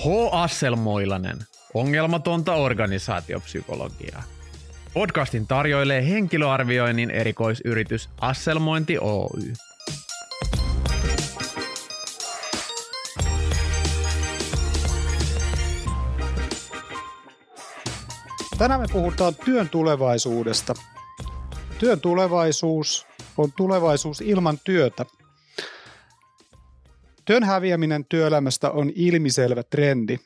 H. Asselmoilanen, ongelmatonta organisaatiopsykologiaa. Podcastin tarjoilee henkilöarvioinnin erikoisyritys Asselmointi Oy. Tänään me puhutaan työn tulevaisuudesta. Työn tulevaisuus on tulevaisuus ilman työtä. Työn häviäminen työelämästä on ilmiselvä trendi.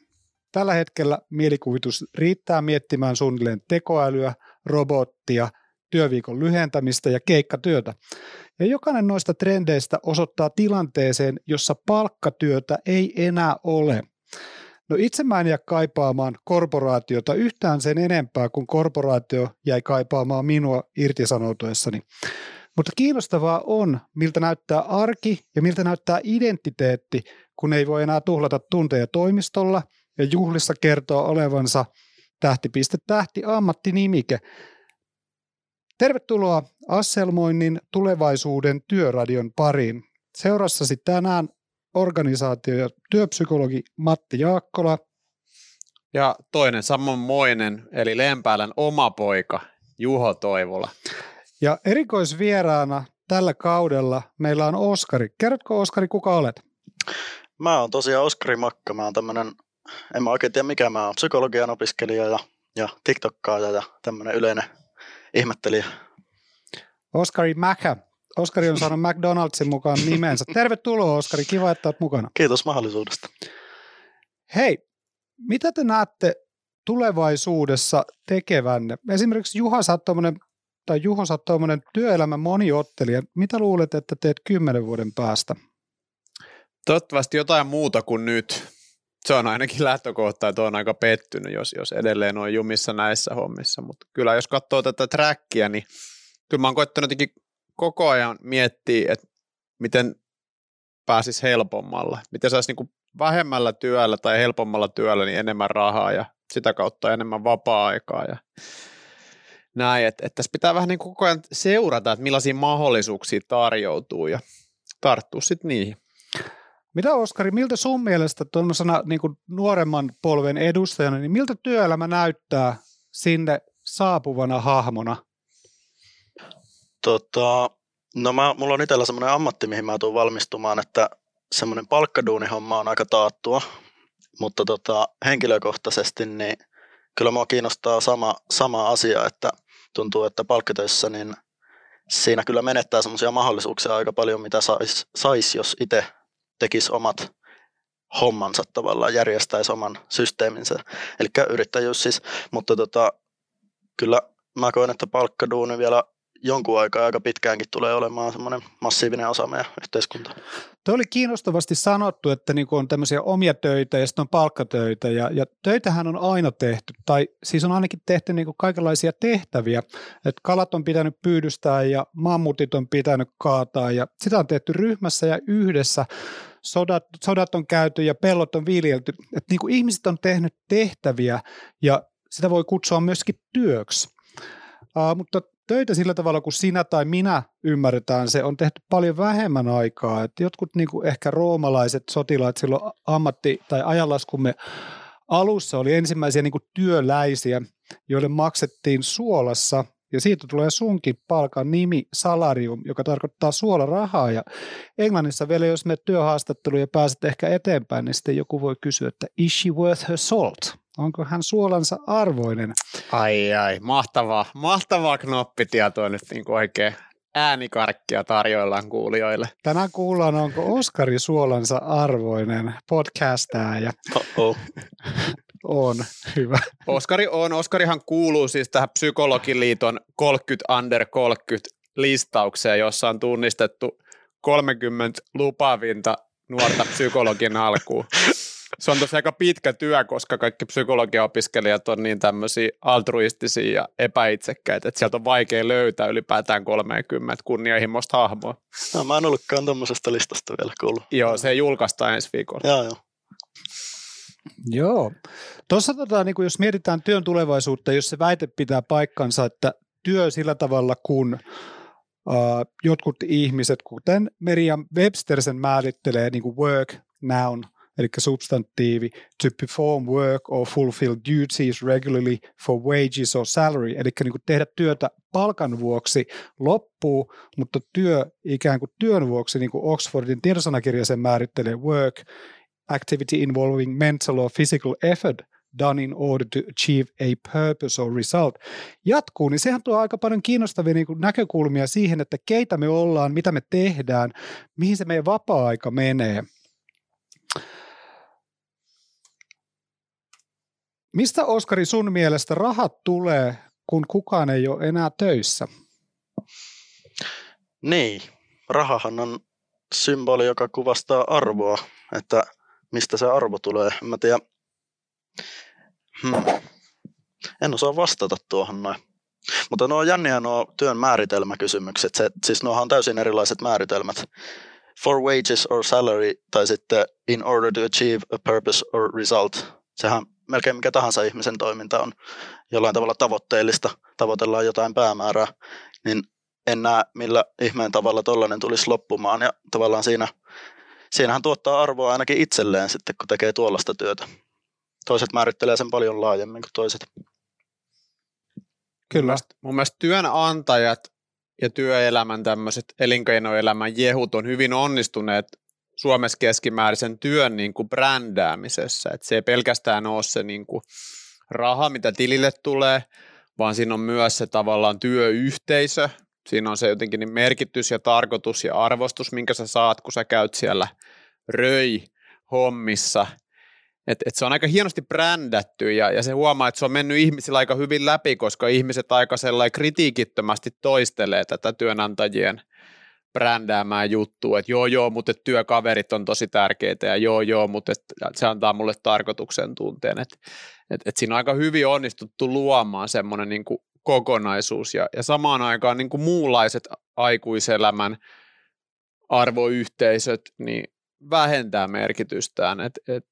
Tällä hetkellä mielikuvitus riittää miettimään suunnilleen tekoälyä, robottia, työviikon lyhentämistä ja keikkatyötä. Ja jokainen noista trendeistä osoittaa tilanteeseen, jossa palkkatyötä ei enää ole – No itse mä en jää kaipaamaan korporaatiota yhtään sen enempää kuin korporaatio jäi kaipaamaan minua irtisanoutuessani. Mutta kiinnostavaa on, miltä näyttää arki ja miltä näyttää identiteetti, kun ei voi enää tuhlata tunteja toimistolla ja juhlissa kertoa olevansa tähtipiste tähti ammattinimike. Tervetuloa Asselmoinnin tulevaisuuden työradion pariin. Seurassasi tänään organisaatio- ja työpsykologi Matti Jaakkola. Ja toinen samanmoinen, eli Lempäälän oma poika Juho Toivola. Ja erikoisvieraana tällä kaudella meillä on Oskari. Kerrotko Oskari, kuka olet? Mä oon tosiaan Oskari Makka. Mä oon tämmönen, en mä oikein tiedä mikä mä oon, psykologian opiskelija ja, ja TikTokkaaja ja tämmönen yleinen ihmettelijä. Oskari Mäkä. Oskari on saanut McDonaldsin mukaan nimensä. Tervetuloa Oskari, kiva, että olet mukana. Kiitos mahdollisuudesta. Hei, mitä te näette tulevaisuudessa tekevänne? Esimerkiksi Juha, sä tai Juho, sä oot työelämän moniottelija. Mitä luulet, että teet kymmenen vuoden päästä? Toivottavasti jotain muuta kuin nyt. Se on ainakin lähtökohta, että on aika pettynyt, jos, jos edelleen on jumissa näissä hommissa. Mutta kyllä jos katsoo tätä trackia, niin kyllä mä oon koittanut jotenkin koko ajan miettii, että miten pääsisi helpommalla, miten saisi niin vähemmällä työllä tai helpommalla työllä niin enemmän rahaa ja sitä kautta enemmän vapaa-aikaa ja näin, että, että tässä pitää vähän niin koko ajan seurata, että millaisia mahdollisuuksia tarjoutuu ja tarttua sitten niihin. Mitä Oskari, miltä sun mielestä tuollaisena niin nuoremman polven edustajana, niin miltä työelämä näyttää sinne saapuvana hahmona? Tota, no mä, mulla on itsellä semmoinen ammatti, mihin mä tuun valmistumaan, että semmoinen palkkaduunihomma on aika taattua, mutta tota, henkilökohtaisesti niin kyllä mua kiinnostaa sama, sama asia, että tuntuu, että palkkatöissä niin siinä kyllä menettää semmoisia mahdollisuuksia aika paljon, mitä saisi, sais, jos itse tekisi omat hommansa tavallaan, järjestäisi oman systeeminsä. Eli yrittäjyys siis, mutta tota, kyllä mä koen, että palkkaduuni vielä jonkun aikaa aika pitkäänkin tulee olemaan semmoinen massiivinen osa meidän yhteiskuntaa. Tuo oli kiinnostavasti sanottu, että niin on tämmöisiä omia töitä ja sitten on palkkatöitä ja, ja töitähän on aina tehty, tai siis on ainakin tehty niin kuin kaikenlaisia tehtäviä, että kalat on pitänyt pyydystää ja mammutit on pitänyt kaataa ja sitä on tehty ryhmässä ja yhdessä, sodat, sodat on käyty ja pellot on viljelty, että niin kuin ihmiset on tehnyt tehtäviä ja sitä voi kutsua myöskin työksi. Uh, mutta töitä sillä tavalla, kun sinä tai minä ymmärretään, se on tehty paljon vähemmän aikaa. Että jotkut niin kuin ehkä roomalaiset sotilaat silloin ammatti- tai ajanlaskumme alussa oli ensimmäisiä niin kuin työläisiä, joille maksettiin suolassa ja siitä tulee sunkin palkan nimi salarium, joka tarkoittaa suolarahaa. Ja Englannissa vielä, jos me työhaastatteluun ja pääset ehkä eteenpäin, niin sitten joku voi kysyä, että is she worth her salt? Onko hän suolansa arvoinen? Ai ai, mahtavaa, mahtavaa knoppitietoa nyt niin kuin oikein äänikarkkia tarjoillaan kuulijoille. Tänään kuullaan, onko Oskari suolansa arvoinen podcastaaja. Oh on, hyvä. Oskari on. Oskarihan kuuluu siis tähän Psykologiliiton 30 under 30 listaukseen, jossa on tunnistettu 30 lupavinta nuorta psykologin alkuun se on tosiaan aika pitkä työ, koska kaikki psykologiaopiskelijat on niin tämmöisiä altruistisia ja epäitsekkäitä, että sieltä on vaikea löytää ylipäätään 30 kunnianhimoista hahmoa. No, mä en ollutkaan tämmöisestä listasta vielä kuullut. Joo, se julkaistaan ensi viikolla. Joo, joo. Joo. Tuossa tota, niin jos mietitään työn tulevaisuutta, jos se väite pitää paikkansa, että työ sillä tavalla, kun uh, jotkut ihmiset, kuten Merian Webster sen määrittelee niin kuin work, noun, eli substantiivi, to perform work or fulfill duties regularly for wages or salary, eli niin kuin tehdä työtä palkan vuoksi loppuu, mutta työ ikään kuin työn vuoksi, niin kuin Oxfordin tiedosanakirja sen määrittelee, work, activity involving mental or physical effort – done in order to achieve a purpose or result, jatkuu, niin sehän tuo aika paljon kiinnostavia niin näkökulmia siihen, että keitä me ollaan, mitä me tehdään, mihin se meidän vapaa-aika menee. Mistä Oskari sun mielestä rahat tulee, kun kukaan ei ole enää töissä? Niin, rahahan on symboli, joka kuvastaa arvoa, että mistä se arvo tulee. Mä tiedän, Hmm. En osaa vastata tuohon noin. Mutta nuo on jänniä nuo työn määritelmäkysymykset. Se, siis nuo on täysin erilaiset määritelmät. For wages or salary tai sitten in order to achieve a purpose or result. Sehän melkein mikä tahansa ihmisen toiminta on jollain tavalla tavoitteellista. Tavoitellaan jotain päämäärää. Niin en näe millä ihmeen tavalla tollainen tulisi loppumaan. Ja tavallaan siinä, siinähän tuottaa arvoa ainakin itselleen sitten, kun tekee tuollaista työtä toiset määrittelee sen paljon laajemmin kuin toiset. Kyllä. Mun mielestä, mun mielestä työnantajat ja työelämän tämmöiset elinkeinoelämän jehut on hyvin onnistuneet Suomessa keskimääräisen työn niin kuin brändäämisessä. Et se ei pelkästään ole se niin kuin raha, mitä tilille tulee, vaan siinä on myös se tavallaan työyhteisö. Siinä on se jotenkin niin merkitys ja tarkoitus ja arvostus, minkä sä saat, kun sä käyt siellä röi hommissa – et, et se on aika hienosti brändätty ja, ja se huomaa, että se on mennyt ihmisillä aika hyvin läpi, koska ihmiset aika sellainen kritiikittömästi toistelee tätä työnantajien brändäämään juttua, että joo joo, mutta työkaverit on tosi tärkeitä ja joo joo, mutta se antaa mulle tarkoituksen tunteen, että et, et siinä on aika hyvin onnistuttu luomaan semmoinen niin kokonaisuus ja, ja samaan aikaan niin kuin muunlaiset aikuiselämän arvoyhteisöt niin vähentää merkitystään, että et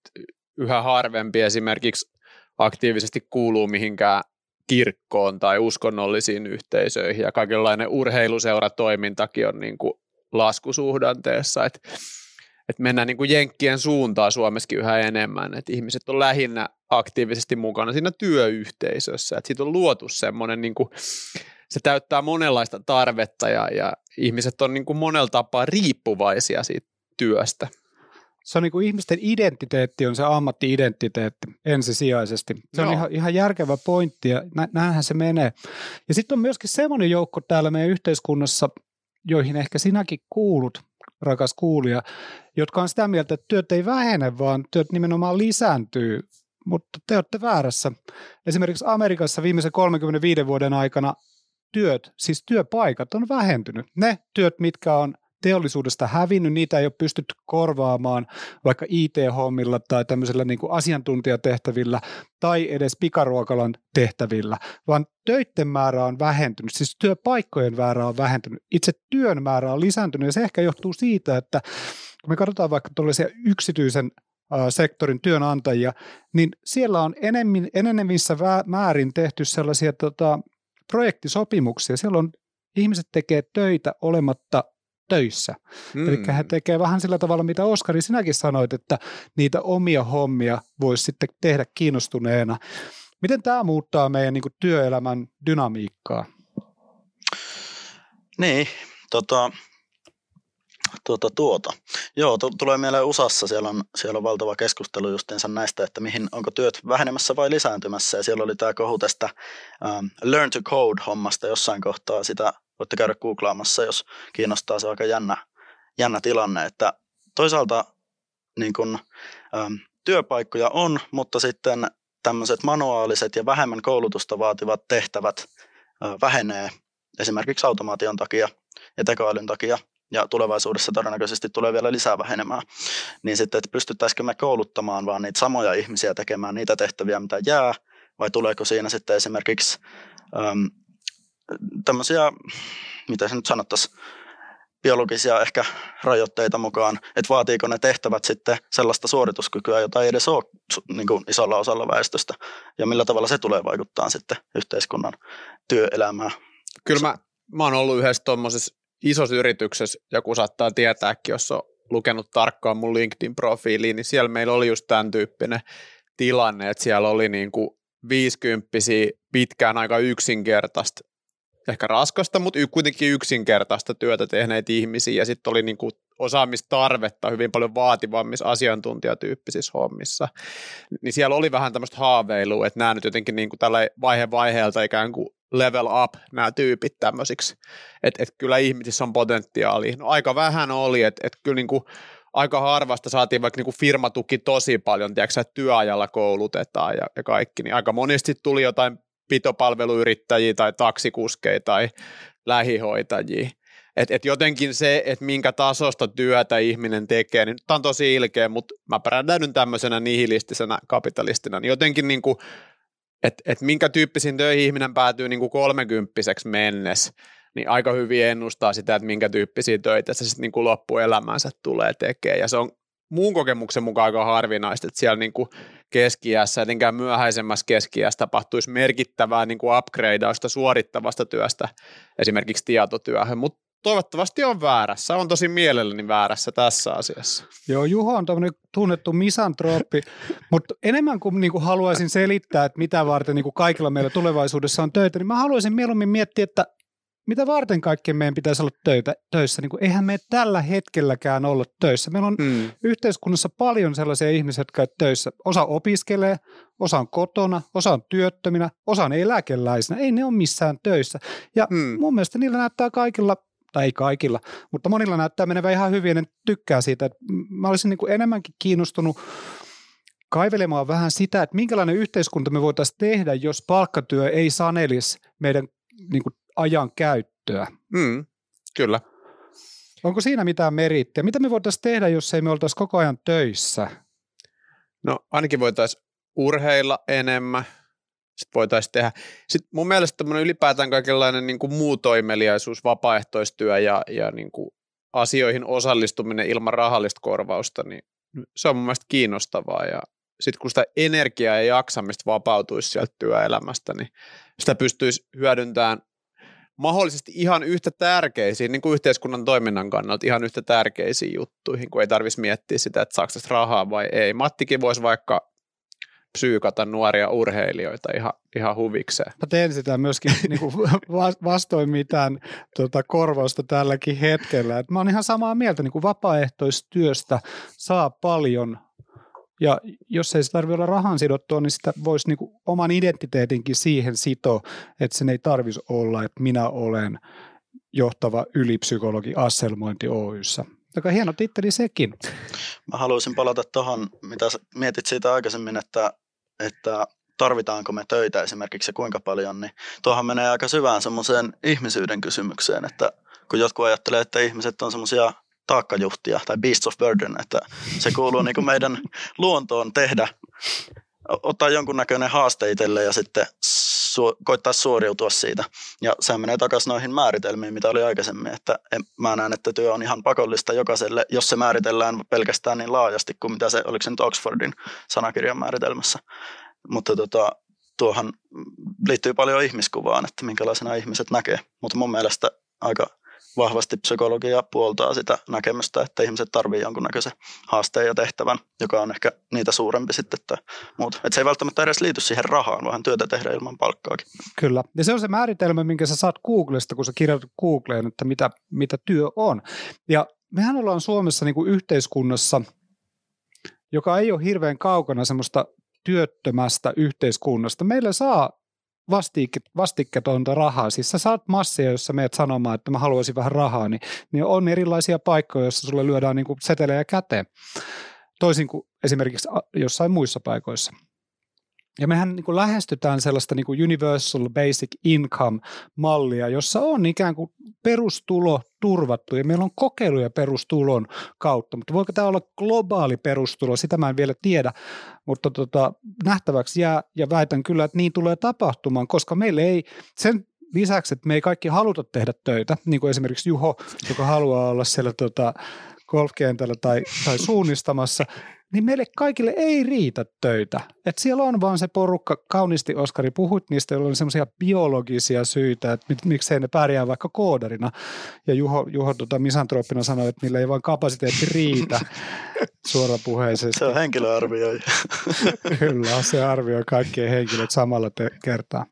yhä harvempi esimerkiksi aktiivisesti kuuluu mihinkään kirkkoon tai uskonnollisiin yhteisöihin ja kaikenlainen urheiluseuratoimintakin on niin kuin laskusuhdanteessa, että et mennään niin kuin jenkkien suuntaan Suomessakin yhä enemmän, että ihmiset on lähinnä aktiivisesti mukana siinä työyhteisössä, että siitä on luotu semmoinen, niin kuin, se täyttää monenlaista tarvetta ja, ja ihmiset on niin kuin monella tapaa riippuvaisia siitä työstä se on niin kuin ihmisten identiteetti on se ammatti-identiteetti ensisijaisesti. Se Joo. on ihan, ihan järkevä pointti ja nä, näinhän se menee. Ja sitten on myöskin semmoinen joukko täällä meidän yhteiskunnassa, joihin ehkä sinäkin kuulut, rakas kuulija, jotka on sitä mieltä, että työt ei vähene, vaan työt nimenomaan lisääntyy. Mutta te olette väärässä. Esimerkiksi Amerikassa viimeisen 35 vuoden aikana työt, siis työpaikat on vähentynyt. Ne työt, mitkä on teollisuudesta hävinnyt, niitä ei ole pystytty korvaamaan vaikka IT-hommilla tai tämmöisellä niin kuin asiantuntijatehtävillä tai edes pikaruokalan tehtävillä, vaan töiden määrä on vähentynyt, siis työpaikkojen määrä on vähentynyt, itse työn määrä on lisääntynyt ja se ehkä johtuu siitä, että kun me katsotaan vaikka tuollaisia yksityisen sektorin työnantajia, niin siellä on enemmän, enemmissä määrin tehty sellaisia tota, projektisopimuksia. Siellä on ihmiset tekee töitä olematta töissä. Mm. Eli he tekevät vähän sillä tavalla, mitä Oskari sinäkin sanoit, että niitä omia hommia voisi sitten tehdä kiinnostuneena. Miten tämä muuttaa meidän niin kuin, työelämän dynamiikkaa? Niin, tota, tuota, tuota. Joo, t- tulee mieleen USAssa, siellä on, siellä on valtava keskustelu justiinsa näistä, että mihin, onko työt vähenemässä vai lisääntymässä, ja siellä oli tämä kohu tästä um, Learn to Code-hommasta jossain kohtaa, sitä voitte käydä googlaamassa, jos kiinnostaa, se aika jännä, jännä tilanne, että toisaalta niin kun, um, työpaikkoja on, mutta sitten tämmöiset manuaaliset ja vähemmän koulutusta vaativat tehtävät uh, vähenee esimerkiksi automaation takia ja tekoälyn takia, ja tulevaisuudessa todennäköisesti tulee vielä lisää vähenemään, niin sitten, että pystyttäisikö me kouluttamaan vaan niitä samoja ihmisiä tekemään niitä tehtäviä, mitä jää, vai tuleeko siinä sitten esimerkiksi tämmöisiä, mitä se nyt sanottaisiin, biologisia ehkä rajoitteita mukaan, että vaatiiko ne tehtävät sitten sellaista suorituskykyä, jota ei edes ole niin kuin isolla osalla väestöstä, ja millä tavalla se tulee vaikuttaa sitten yhteiskunnan työelämään. Kyllä mä, mä oon ollut yhdessä tuommoisessa isossa yrityksessä, joku saattaa tietääkin, jos on lukenut tarkkaan mun LinkedIn-profiiliin, niin siellä meillä oli just tämän tyyppinen tilanne, että siellä oli niin kuin viisikymppisiä pitkään aika yksinkertaista, ehkä raskasta, mutta kuitenkin yksinkertaista työtä tehneitä ihmisiä, ja sitten oli niin kuin osaamistarvetta hyvin paljon vaativammissa asiantuntijatyyppisissä hommissa, niin siellä oli vähän tämmöistä haaveilua, että nämä nyt jotenkin niin kuin tällä vaihe vaiheelta ikään kuin level up nämä tyypit tämmöisiksi, että et kyllä ihmisissä on potentiaali. No aika vähän oli, että et kyllä niin kuin aika harvasta saatiin vaikka niin kuin firmatuki tosi paljon, tiedätkö, että työajalla koulutetaan ja, ja kaikki, niin aika monesti tuli jotain pitopalveluyrittäjiä tai taksikuskeja tai lähihoitajia. Et, et jotenkin se, että minkä tasosta työtä ihminen tekee, niin tämä on tosi ilkeä, mutta mä brändäydyn tämmöisenä nihilistisena kapitalistina, niin jotenkin niin kuin, että et minkä tyyppisiin töihin ihminen päätyy niin kuin kolmekymppiseksi mennessä, niin aika hyvin ennustaa sitä, että minkä tyyppisiä töitä se sitten niin kuin loppuelämänsä tulee tekemään. Ja se on muun kokemuksen mukaan aika harvinaista, että siellä niin kuin keskiässä, etenkään myöhäisemmässä keskiässä tapahtuisi merkittävää niin kuin upgradeausta suorittavasta työstä esimerkiksi tietotyöhön, mutta toivottavasti on väärässä. On tosi mielelläni väärässä tässä asiassa. Joo, Juho on tämmöinen tunnettu misantrooppi, mutta enemmän kuin niinku haluaisin selittää, että mitä varten niinku kaikilla meillä tulevaisuudessa on töitä, niin mä haluaisin mieluummin miettiä, että mitä varten kaikkien meidän pitäisi olla töitä, töissä. Niin kuin, eihän me tällä hetkelläkään olla töissä. Meillä on mm. yhteiskunnassa paljon sellaisia ihmisiä, jotka ovat töissä. Osa opiskelee, osa on kotona, osa on työttöminä, osa on eläkeläisenä. Ei ne ole missään töissä. Ja mm. mun mielestä niillä näyttää kaikilla tai ei kaikilla, mutta monilla näyttää menevän ihan hyvin ja ne tykkää siitä. Että mä olisin niin kuin enemmänkin kiinnostunut kaivelemaan vähän sitä, että minkälainen yhteiskunta me voitaisiin tehdä, jos palkkatyö ei sanelisi meidän niin kuin ajan käyttöä. Mm, kyllä. Onko siinä mitään merittiä? Mitä me voitaisiin tehdä, jos ei me oltaisi koko ajan töissä? No ainakin voitaisiin urheilla enemmän, sitten voitaisiin tehdä. Sitten mun mielestä tämmöinen ylipäätään kaikenlainen niin kuin muu toimeliaisuus, vapaaehtoistyö ja, ja niin kuin asioihin osallistuminen ilman rahallista korvausta, niin se on mun mielestä kiinnostavaa ja sitten kun sitä energiaa ja jaksamista vapautuisi sieltä työelämästä, niin sitä pystyisi hyödyntämään mahdollisesti ihan yhtä tärkeisiin, niin kuin yhteiskunnan toiminnan kannalta ihan yhtä tärkeisiin juttuihin, kun ei tarvitsisi miettiä sitä, että saako rahaa vai ei. Mattikin voisi vaikka psyykata nuoria urheilijoita ihan, ihan huvikseen. Mä teen sitä myöskin niin kuin vastoin mitään tuota, korvausta tälläkin hetkellä. Et mä oon ihan samaa mieltä, niin kuin vapaaehtoistyöstä saa paljon ja jos ei se tarvitse olla rahan sidottua, niin sitä voisi niin oman identiteetinkin siihen sitoa, että sen ei tarvitsisi olla, että minä olen johtava ylipsykologi Asselmointi Oyssä. Joka hieno titteli sekin. Mä haluaisin palata tuohon, mitä mietit siitä aikaisemmin, että, että tarvitaanko me töitä esimerkiksi ja kuinka paljon, niin tuohon menee aika syvään semmoiseen ihmisyyden kysymykseen, että kun jotkut ajattelee, että ihmiset on semmoisia taakkajuhtia tai beasts of burden, että se kuuluu niin kuin meidän luontoon tehdä, ottaa jonkunnäköinen haaste itselle ja sitten su- koittaa suoriutua siitä. Ja se menee takaisin noihin määritelmiin, mitä oli aikaisemmin, että en, mä näen, että työ on ihan pakollista jokaiselle, jos se määritellään pelkästään niin laajasti kuin mitä se, oliko se nyt Oxfordin sanakirjan määritelmässä. Mutta tota, tuohan liittyy paljon ihmiskuvaan, että minkälaisena ihmiset näkee. Mutta mun mielestä aika vahvasti psykologia puoltaa sitä näkemystä, että ihmiset tarvitsevat jonkunnäköisen haasteen ja tehtävän, joka on ehkä niitä suurempi sitten tai muuta. Että se ei välttämättä edes liity siihen rahaan, vaan työtä tehdä ilman palkkaakin. Kyllä. Ja se on se määritelmä, minkä sä saat Googlesta, kun sä kirjoitat Googleen, että mitä, mitä työ on. Ja mehän ollaan Suomessa niin kuin yhteiskunnassa, joka ei ole hirveän kaukana semmoista työttömästä yhteiskunnasta. Meillä saa vastikke, vastikketonta rahaa. Siis sä saat massia, jos sä meet sanomaan, että mä haluaisin vähän rahaa, niin, niin on erilaisia paikkoja, joissa sulle lyödään niin kuin setelejä käteen. Toisin kuin esimerkiksi jossain muissa paikoissa. Ja mehän niin kuin lähestytään sellaista niin kuin universal basic income-mallia, jossa on ikään kuin perustulo turvattu. Ja meillä on kokeiluja perustulon kautta, mutta voiko tämä olla globaali perustulo, sitä mä en vielä tiedä, mutta tota, nähtäväksi jää. Ja väitän kyllä, että niin tulee tapahtumaan, koska meille ei, sen lisäksi, että me ei kaikki haluta tehdä töitä, niin kuin esimerkiksi Juho, joka haluaa olla siellä tota, golfkentällä tai, tai suunnistamassa, niin meille kaikille ei riitä töitä. Et siellä on vaan se porukka, kauniisti Oskari, puhuit niistä, joilla on semmoisia biologisia syitä, että miksei ne pärjää vaikka koodarina. Ja Juho, Juho tota, misantrooppina sanoi, että niillä ei vaan kapasiteetti riitä suorapuheisesti. Se on henkilöarvio. Kyllä, se arvioi kaikkien henkilöt samalla te- kertaa.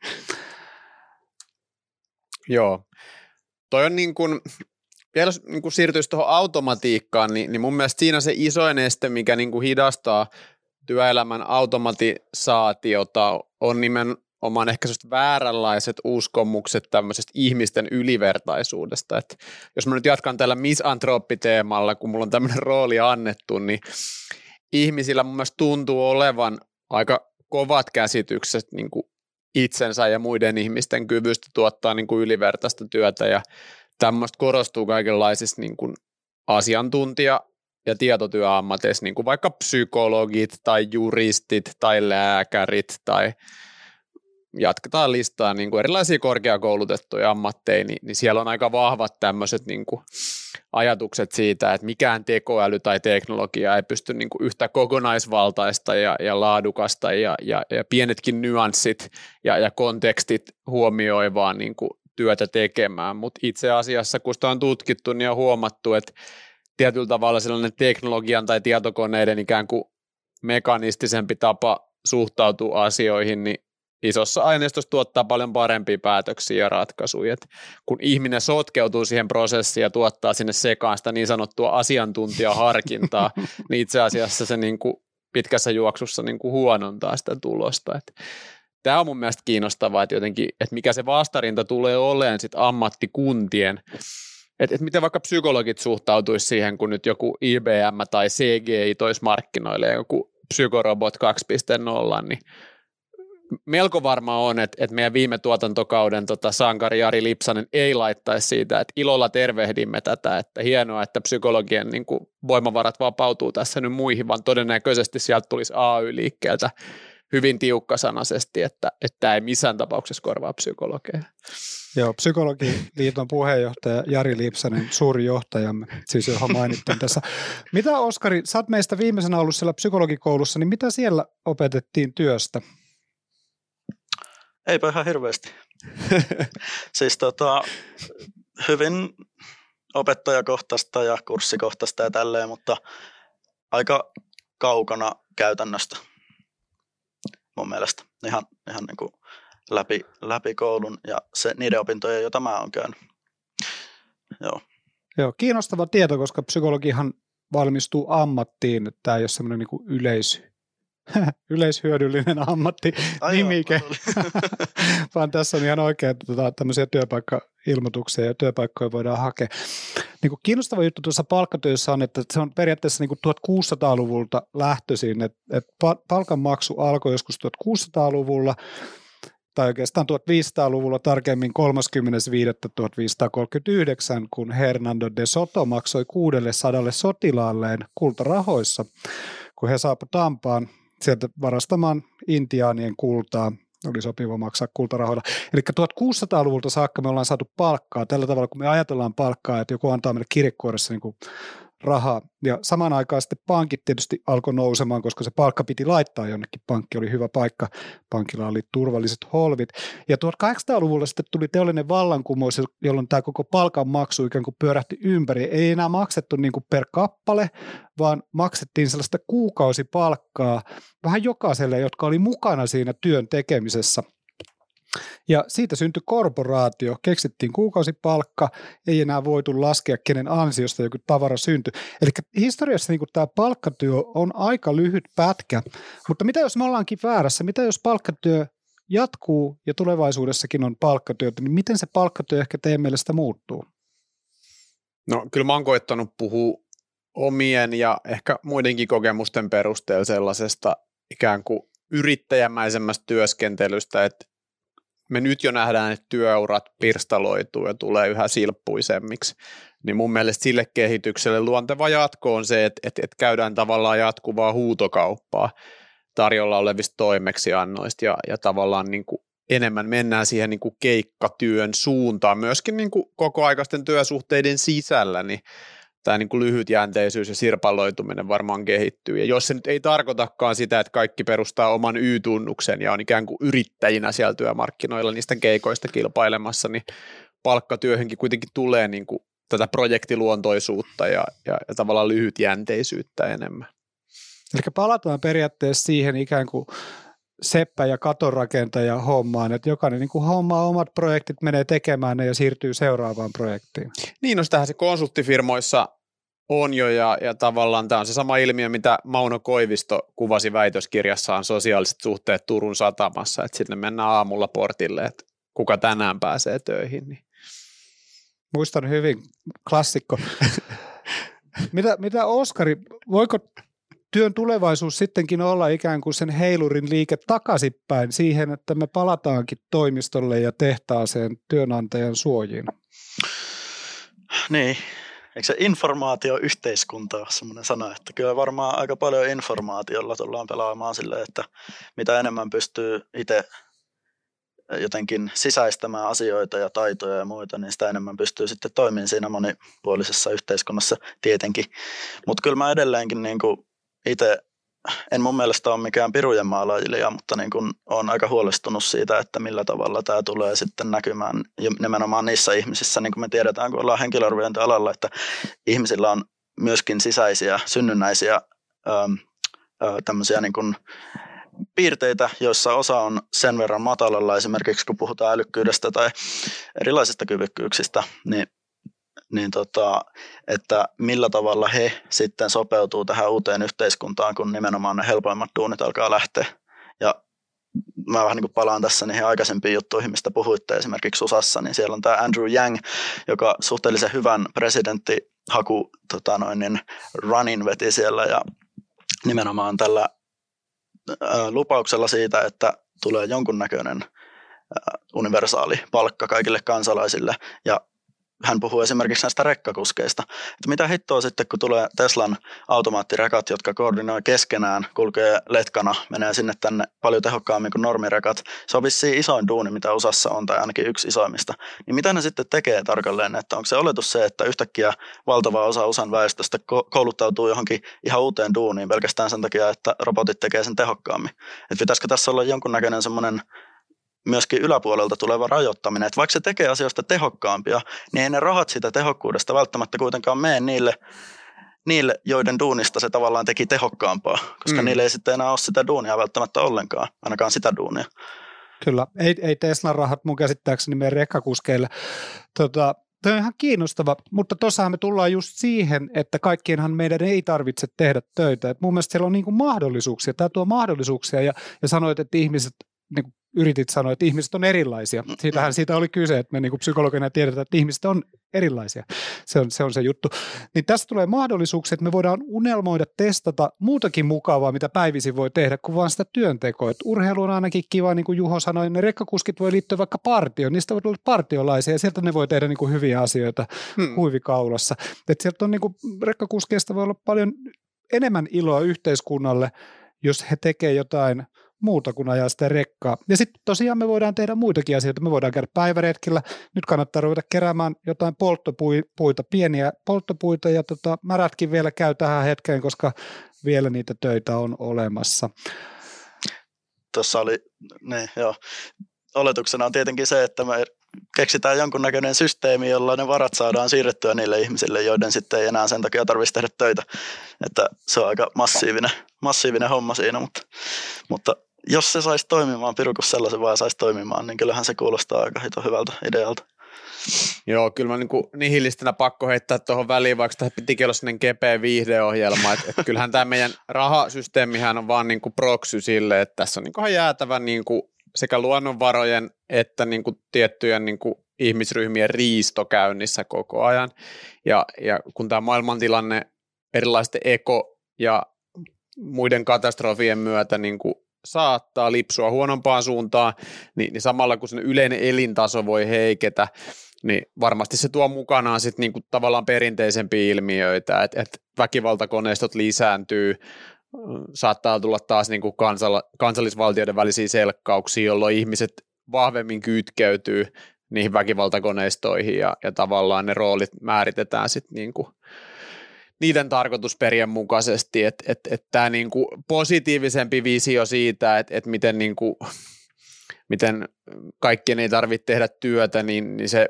Joo. Toi on niin kuin, vielä jos niin kuin siirtyisi tuohon automatiikkaan, niin, niin mun mielestä siinä se isoin este, mikä niin kuin hidastaa työelämän automatisaatiota, on nimenomaan ehkä vääränlaiset uskomukset tämmöisestä ihmisten ylivertaisuudesta. Et jos mä nyt jatkan tällä misantrooppiteemalla, kun mulla on tämmöinen rooli annettu, niin ihmisillä mun mielestä tuntuu olevan aika kovat käsitykset niin kuin itsensä ja muiden ihmisten kyvystä tuottaa niin kuin ylivertaista työtä ja tämmöistä korostuu kaikenlaisissa niin kuin asiantuntija- ja tietotyöammateissa, niin kuin vaikka psykologit tai juristit tai lääkärit tai jatketaan listaa niin kuin erilaisia korkeakoulutettuja ammatteja, niin, niin siellä on aika vahvat tämmöiset niin kuin ajatukset siitä, että mikään tekoäly tai teknologia ei pysty niin kuin yhtä kokonaisvaltaista ja, ja laadukasta ja, ja, ja pienetkin nyanssit ja, ja kontekstit huomioivaa niin kuin työtä tekemään, mutta itse asiassa kun sitä on tutkittu, niin on huomattu, että tietyllä tavalla sellainen teknologian tai tietokoneiden ikään kuin mekanistisempi tapa suhtautua asioihin, niin isossa aineistossa tuottaa paljon parempia päätöksiä ja ratkaisuja. Et kun ihminen sotkeutuu siihen prosessiin ja tuottaa sinne sekaan sitä niin sanottua asiantuntijaharkintaa, niin itse asiassa se niin kuin pitkässä juoksussa niin kuin huonontaa sitä tulosta. Et tämä on mun mielestä kiinnostavaa, että jotenkin, että mikä se vastarinta tulee olemaan sit ammattikuntien, että et miten vaikka psykologit suhtautuisi siihen, kun nyt joku IBM tai CGI toisi markkinoille joku psykorobot 2.0, niin melko varma on, että, että meidän viime tuotantokauden tota, sankari Jari Lipsanen ei laittaisi siitä, että ilolla tervehdimme tätä, että hienoa, että psykologien niin kuin, voimavarat vapautuu tässä nyt muihin, vaan todennäköisesti sieltä tulisi AY-liikkeeltä hyvin tiukkasanaisesti, että, että tämä ei missään tapauksessa korvaa psykologeja. Joo, Psykologiliiton puheenjohtaja Jari Lipsanen, suuri johtajamme, siis johon mainittiin tässä. Mitä Oskari, sä oot meistä viimeisenä ollut siellä psykologikoulussa, niin mitä siellä opetettiin työstä? Eipä ihan hirveästi. siis tota, hyvin opettajakohtaista ja kurssikohtaista ja tälleen, mutta aika kaukana käytännöstä mun mielestä. Ihan, ihan niin kuin läpi, läpi koulun ja se, niiden opintojen, joita mä oon käynyt. Joo. Joo, kiinnostava tieto, koska psykologihan valmistuu ammattiin, että tämä ei ole semmoinen niin yleis, yleishyödyllinen ammatti nimike, vaan tässä on ihan oikein tota, tämmöisiä työpaikkailmoituksia ja työpaikkoja voidaan hakea. Niin kuin kiinnostava juttu tuossa palkkatyössä on, että se on periaatteessa niin kuin 1600-luvulta lähtöisin, että, että palkanmaksu alkoi joskus 1600-luvulla tai oikeastaan 1500-luvulla tarkemmin 30.5.1539, kun Hernando de Soto maksoi 600 sotilaalleen kultarahoissa, kun he saapuivat Tampaan sieltä varastamaan intiaanien kultaa oli sopiva maksaa kultarahoilla. Eli 1600-luvulta saakka me ollaan saatu palkkaa tällä tavalla, kun me ajatellaan palkkaa, että joku antaa meille kirjekuoressa niin rahaa. Ja samaan aikaan sitten pankit tietysti alkoi nousemaan, koska se palkka piti laittaa jonnekin. Pankki oli hyvä paikka. Pankilla oli turvalliset holvit. Ja 1800-luvulla sitten tuli teollinen vallankumous, jolloin tämä koko palkan maksu ikään kuin pyörähti ympäri. Ei enää maksettu niin kuin per kappale, vaan maksettiin sellaista kuukausipalkkaa vähän jokaiselle, jotka oli mukana siinä työn tekemisessä – ja siitä syntyi korporaatio, keksittiin kuukausipalkka, ei enää voitu laskea, kenen ansiosta joku tavara syntyi. Eli historiassa niin tämä palkkatyö on aika lyhyt pätkä, mutta mitä jos me ollaankin väärässä, mitä jos palkkatyö jatkuu ja tulevaisuudessakin on palkkatyötä, niin miten se palkkatyö ehkä teidän mielestä muuttuu? No kyllä mä oon koittanut puhua omien ja ehkä muidenkin kokemusten perusteella sellaisesta ikään kuin yrittäjämäisemmästä työskentelystä, että me nyt jo nähdään, että työurat pirstaloituu ja tulee yhä silppuisemmiksi, niin mun mielestä sille kehitykselle luonteva jatko on se, että, että, että käydään tavallaan jatkuvaa huutokauppaa tarjolla olevista toimeksiannoista ja, ja tavallaan niin kuin enemmän mennään siihen niin kuin keikkatyön suuntaan, myöskin niin kuin kokoaikaisten työsuhteiden sisällä, niin tämä niin kuin lyhytjänteisyys ja sirpaloituminen varmaan kehittyy. Ja jos se nyt ei tarkoitakaan sitä, että kaikki perustaa oman Y-tunnuksen ja on ikään kuin yrittäjinä siellä työmarkkinoilla niistä keikoista kilpailemassa, niin palkkatyöhönkin kuitenkin tulee niin kuin tätä projektiluontoisuutta ja, ja, ja tavallaan lyhytjänteisyyttä enemmän. Eli palataan periaatteessa siihen ikään kuin seppä- ja katorakentaja hommaan, että jokainen niin kuin hommaa omat projektit, menee tekemään ne ja siirtyy seuraavaan projektiin. Niin, no sitähän se konsulttifirmoissa on jo ja, ja tavallaan tämä on se sama ilmiö, mitä Mauno Koivisto kuvasi väitöskirjassaan sosiaaliset suhteet Turun satamassa, että sinne mennään aamulla portille, että kuka tänään pääsee töihin. Niin. Muistan hyvin, klassikko. mitä, mitä Oskari, voiko työn tulevaisuus sittenkin olla ikään kuin sen heilurin liike takaisinpäin siihen, että me palataankin toimistolle ja tehtaaseen työnantajan suojiin? Niin, eikö se informaatioyhteiskunta ole sellainen sana, että kyllä varmaan aika paljon informaatiolla tullaan pelaamaan sille, että mitä enemmän pystyy itse jotenkin sisäistämään asioita ja taitoja ja muita, niin sitä enemmän pystyy sitten toimimaan siinä monipuolisessa yhteiskunnassa tietenkin. Mutta kyllä mä edelleenkin niin kuin itse en mun mielestä ole mikään pirujen maalailija, mutta niin kun olen aika huolestunut siitä, että millä tavalla tämä tulee sitten näkymään nimenomaan niissä ihmisissä, niin kuin me tiedetään, kun ollaan henkilöarviointialalla, että ihmisillä on myöskin sisäisiä synnynnäisiä ähm, äh, tämmöisiä niin kuin piirteitä, joissa osa on sen verran matalalla, esimerkiksi kun puhutaan älykkyydestä tai erilaisista kyvykkyyksistä, niin niin tota, että millä tavalla he sitten sopeutuu tähän uuteen yhteiskuntaan, kun nimenomaan ne helpoimmat duunit alkaa lähteä. Ja mä vähän niin kuin palaan tässä niihin aikaisempiin juttuihin, mistä puhuitte. Esimerkiksi USAssa, niin siellä on tämä Andrew Yang, joka suhteellisen hyvän presidenttihaku tota noin, niin runin veti siellä. Ja nimenomaan tällä lupauksella siitä, että tulee jonkunnäköinen universaali palkka kaikille kansalaisille. Ja hän puhuu esimerkiksi näistä rekkakuskeista. Että mitä hittoa sitten, kun tulee Teslan automaattirekat, jotka koordinoi keskenään, kulkee letkana, menee sinne tänne paljon tehokkaammin kuin normirekat. Se on vissiin isoin duuni, mitä USAssa on, tai ainakin yksi isoimmista. Niin mitä ne sitten tekee tarkalleen? Että onko se oletus se, että yhtäkkiä valtava osa USAn väestöstä kouluttautuu johonkin ihan uuteen duuniin pelkästään sen takia, että robotit tekee sen tehokkaammin? Että pitäisikö tässä olla jonkunnäköinen semmoinen myöskin yläpuolelta tuleva rajoittaminen. Että vaikka se tekee asioista tehokkaampia, niin ei ne rahat sitä tehokkuudesta välttämättä kuitenkaan mene niille, niille, joiden duunista se tavallaan teki tehokkaampaa, koska mm. niille ei sitten enää ole sitä duunia välttämättä ollenkaan, ainakaan sitä duunia. Kyllä, ei, ei Teslan rahat mun käsittääkseni meidän rekkakuskeille. Tota, Tämä on ihan kiinnostava, mutta tuossahan me tullaan just siihen, että kaikkienhan meidän ei tarvitse tehdä töitä. Et mun mielestä siellä on niinku mahdollisuuksia, tämä tuo mahdollisuuksia ja, ja sanoit, että ihmiset niin yritit sanoa, että ihmiset on erilaisia. Siitähän siitä oli kyse, että me niin kuin psykologina tiedetään, että ihmiset on erilaisia. Se on, se on se juttu. Niin tässä tulee mahdollisuuksia, että me voidaan unelmoida, testata muutakin mukavaa, mitä päivisin voi tehdä, kuin vaan sitä työntekoa. Että urheilu on ainakin kiva, niin kuin Juho sanoi, ne rekkakuskit voi liittyä vaikka partioon. Niistä voi olla partiolaisia ja sieltä ne voi tehdä niin kuin hyviä asioita hmm. huivikaulassa. Että sieltä on niin kuin, rekkakuskeista voi olla paljon enemmän iloa yhteiskunnalle, jos he tekevät jotain – muuta kuin ajaa sitä rekkaa. Ja sitten tosiaan me voidaan tehdä muitakin asioita. Me voidaan käydä päiväretkillä. Nyt kannattaa ruveta keräämään jotain polttopuita, pieniä polttopuita ja tota, märätkin vielä käy tähän hetkeen, koska vielä niitä töitä on olemassa. Tuossa oli, niin, joo. Oletuksena on tietenkin se, että me keksitään jonkunnäköinen systeemi, jolla ne varat saadaan siirrettyä niille ihmisille, joiden sitten ei enää sen takia tarvitsisi tehdä töitä. Että se on aika massiivinen, massiivinen homma siinä, mutta, mutta jos se saisi toimimaan, Pirukus sellaisen vaan saisi toimimaan, niin kyllähän se kuulostaa aika hito hyvältä idealta. Joo, kyllä mä niin nihilistinä pakko heittää tuohon väliin, vaikka tämä pitikin olla sellainen kepeä viihdeohjelma, että, että kyllähän tämä meidän rahasysteemihän on vaan niin kuin proksy sille, että tässä on niin kuin jäätävä niin kuin sekä luonnonvarojen että niin kuin tiettyjen niin kuin ihmisryhmien riisto käynnissä koko ajan. Ja, ja kun tämä maailmantilanne erilaisten eko- ja muiden katastrofien myötä niin kuin saattaa lipsua huonompaan suuntaan, niin, niin samalla kun sen yleinen elintaso voi heiketä, niin varmasti se tuo mukanaan sitten niinku tavallaan perinteisempiä ilmiöitä, että et väkivaltakoneistot lisääntyy, saattaa tulla taas niinku kansalla, kansallisvaltioiden välisiä selkkauksia, jolloin ihmiset vahvemmin kytkeytyy niihin väkivaltakoneistoihin ja, ja tavallaan ne roolit määritetään sitten niinku niiden tarkoitusperien mukaisesti, että et, et tämä niinku positiivisempi visio siitä, että et miten, niinku, miten kaikkien ei tarvitse tehdä työtä, niin, niin se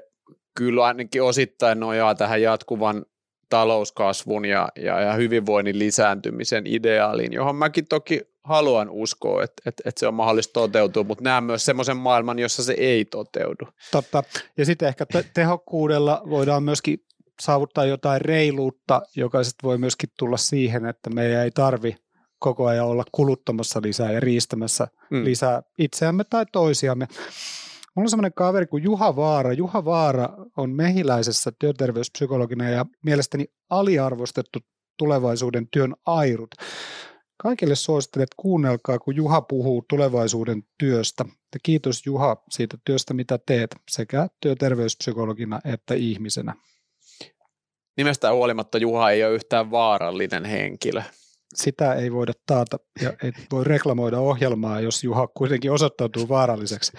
kyllä ainakin osittain nojaa tähän jatkuvan talouskasvun ja, ja, ja hyvinvoinnin lisääntymisen ideaaliin, johon mäkin toki haluan uskoa, että, että, että se on mahdollista toteutua, mutta näen myös semmoisen maailman, jossa se ei toteudu. Totta. Ja sitten ehkä te- tehokkuudella voidaan myöskin saavuttaa jotain reiluutta, joka sitten voi myöskin tulla siihen, että meidän ei tarvi koko ajan olla kuluttamassa lisää ja riistämässä mm. lisää itseämme tai toisiamme. Mulla on semmoinen kaveri kuin Juha Vaara. Juha Vaara on mehiläisessä työterveyspsykologina ja mielestäni aliarvostettu tulevaisuuden työn airut. Kaikille suosittelen, että kuunnelkaa, kun Juha puhuu tulevaisuuden työstä. Ja kiitos Juha siitä työstä, mitä teet sekä työterveyspsykologina että ihmisenä. Nimestään huolimatta Juha ei ole yhtään vaarallinen henkilö. Sitä ei voida taata ja ei voi reklamoida ohjelmaa, jos Juha kuitenkin osoittautuu vaaralliseksi.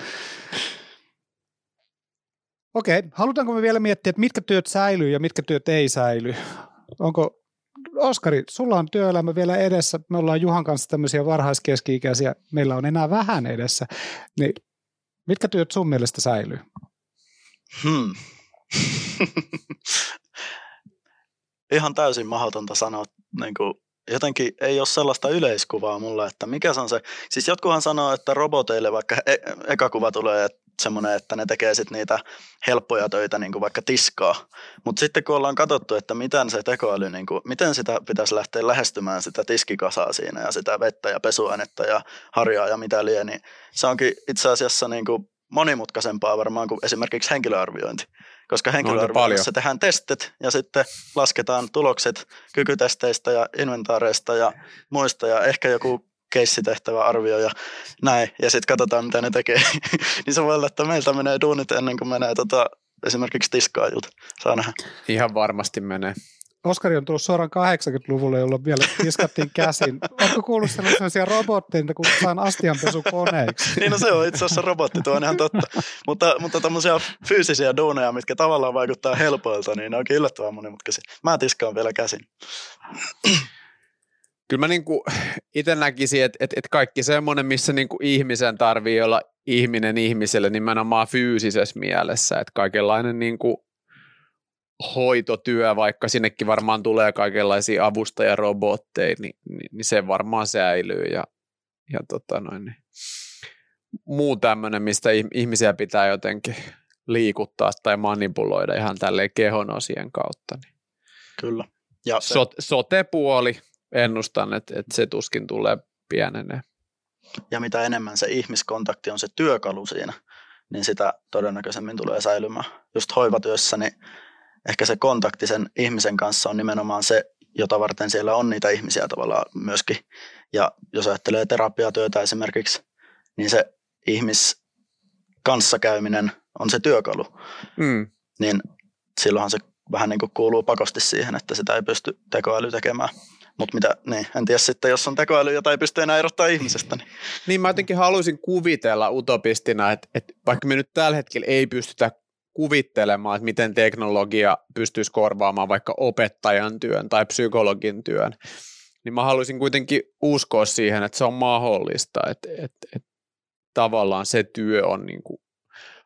Okei, halutaanko me vielä miettiä, että mitkä työt säilyy ja mitkä työt ei säily? Onko, Oskari, sulla on työelämä vielä edessä, me ollaan Juhan kanssa tämmöisiä varhaiskeski-ikäisiä, meillä on enää vähän edessä, niin mitkä työt sun mielestä säilyy? Hmm. Ihan täysin mahdotonta sanoa, niin kuin, jotenkin ei ole sellaista yleiskuvaa mulla, että mikä se on se, siis jotkuhan sanoo, että roboteille vaikka e- eka kuva tulee, että semmoinen, että ne tekee sitten niitä helppoja töitä, niin kuin vaikka tiskaa. Mutta sitten kun ollaan katsottu, että miten se tekoäly, niin kuin, miten sitä pitäisi lähteä lähestymään sitä tiskikasaa siinä ja sitä vettä ja pesuainetta ja harjaa ja mitä lie, niin se onkin itse asiassa niin kuin monimutkaisempaa varmaan kuin esimerkiksi henkilöarviointi. Koska henkilöarvioinnissa tehdään testit ja sitten lasketaan tulokset kykytesteistä ja inventaareista ja muista ja ehkä joku keissitehtävä arvio ja näin, ja sitten katsotaan, mitä ne tekee. niin se voi olla, että meiltä menee duunit ennen kuin menee tota, esimerkiksi tiskaajilta. Saa nähdä. Ihan varmasti menee. Oskari on tullut suoraan 80-luvulle, jolloin vielä tiskattiin käsin. Onko kuullut sellaisia robotteja, kun saan astianpesukoneeksi? niin no se on itse asiassa robotti, tuo on ihan totta. mutta, mutta tämmöisiä fyysisiä duuneja, mitkä tavallaan vaikuttaa helpoilta, niin ne onkin yllättävän monimutkaisia. Mä tiskaan vielä käsin kyllä mä niinku itse näkisin, että et, et kaikki semmoinen, missä niinku ihmisen tarvii olla ihminen ihmiselle nimenomaan fyysisessä mielessä, että kaikenlainen niinku hoitotyö, vaikka sinnekin varmaan tulee kaikenlaisia avustajarobotteja, niin, niin, niin se varmaan säilyy ja, ja tota noin, niin muu tämmöinen, mistä ihmisiä pitää jotenkin liikuttaa tai manipuloida ihan tälleen kehon osien kautta. Niin. Kyllä. Ja se... sote-puoli, ennustan, että, että se tuskin tulee pienenee. Ja mitä enemmän se ihmiskontakti on se työkalu siinä, niin sitä todennäköisemmin tulee säilymään. Just hoivatyössä, niin ehkä se kontakti sen ihmisen kanssa on nimenomaan se, jota varten siellä on niitä ihmisiä tavallaan myöskin. Ja jos ajattelee terapiatyötä esimerkiksi, niin se ihmis kanssakäyminen on se työkalu. Mm. Niin silloinhan se vähän niin kuin kuuluu pakosti siihen, että sitä ei pysty tekoäly tekemään. Mutta mitä, niin, en tiedä sitten, jos on tekoäly, jota ei pysty enää erottaa ihmisestä. Niin, niin mä jotenkin haluaisin kuvitella utopistina, että, että vaikka me nyt tällä hetkellä ei pystytä kuvittelemaan, että miten teknologia pystyisi korvaamaan vaikka opettajan työn tai psykologin työn, niin mä haluaisin kuitenkin uskoa siihen, että se on mahdollista, että, että, että tavallaan se työ on niin kuin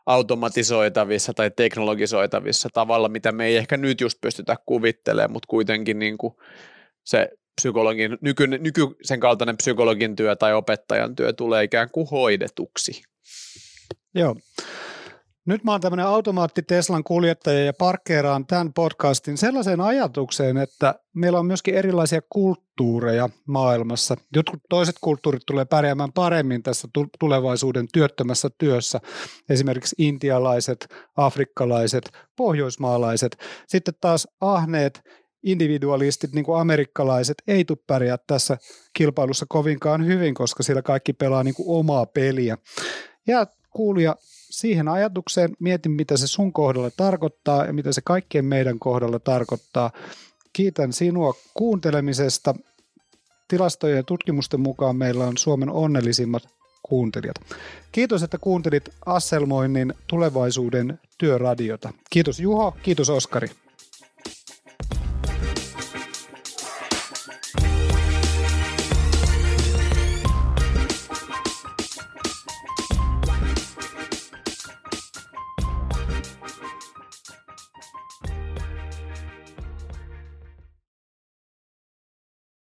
automatisoitavissa tai teknologisoitavissa tavalla, mitä me ei ehkä nyt just pystytä kuvittelemaan, mutta kuitenkin niin kuin se psykologin, nyky, nykyisen kaltainen psykologin työ tai opettajan työ tulee ikään kuin hoidetuksi. Joo. Nyt mä oon tämmöinen automaatti Teslan kuljettaja ja parkkeeraan tämän podcastin sellaiseen ajatukseen, että meillä on myöskin erilaisia kulttuureja maailmassa. Jotkut toiset kulttuurit tulee pärjäämään paremmin tässä tulevaisuuden työttömässä työssä. Esimerkiksi intialaiset, afrikkalaiset, pohjoismaalaiset. Sitten taas ahneet individualistit, niin kuin amerikkalaiset, ei tule pärjää tässä kilpailussa kovinkaan hyvin, koska siellä kaikki pelaa niin kuin omaa peliä. Ja kuulija siihen ajatukseen, mietin mitä se sun kohdalla tarkoittaa ja mitä se kaikkien meidän kohdalla tarkoittaa. Kiitän sinua kuuntelemisesta. Tilastojen ja tutkimusten mukaan meillä on Suomen onnellisimmat kuuntelijat. Kiitos, että kuuntelit Asselmoinnin tulevaisuuden työradiota. Kiitos Juho, kiitos Oskari.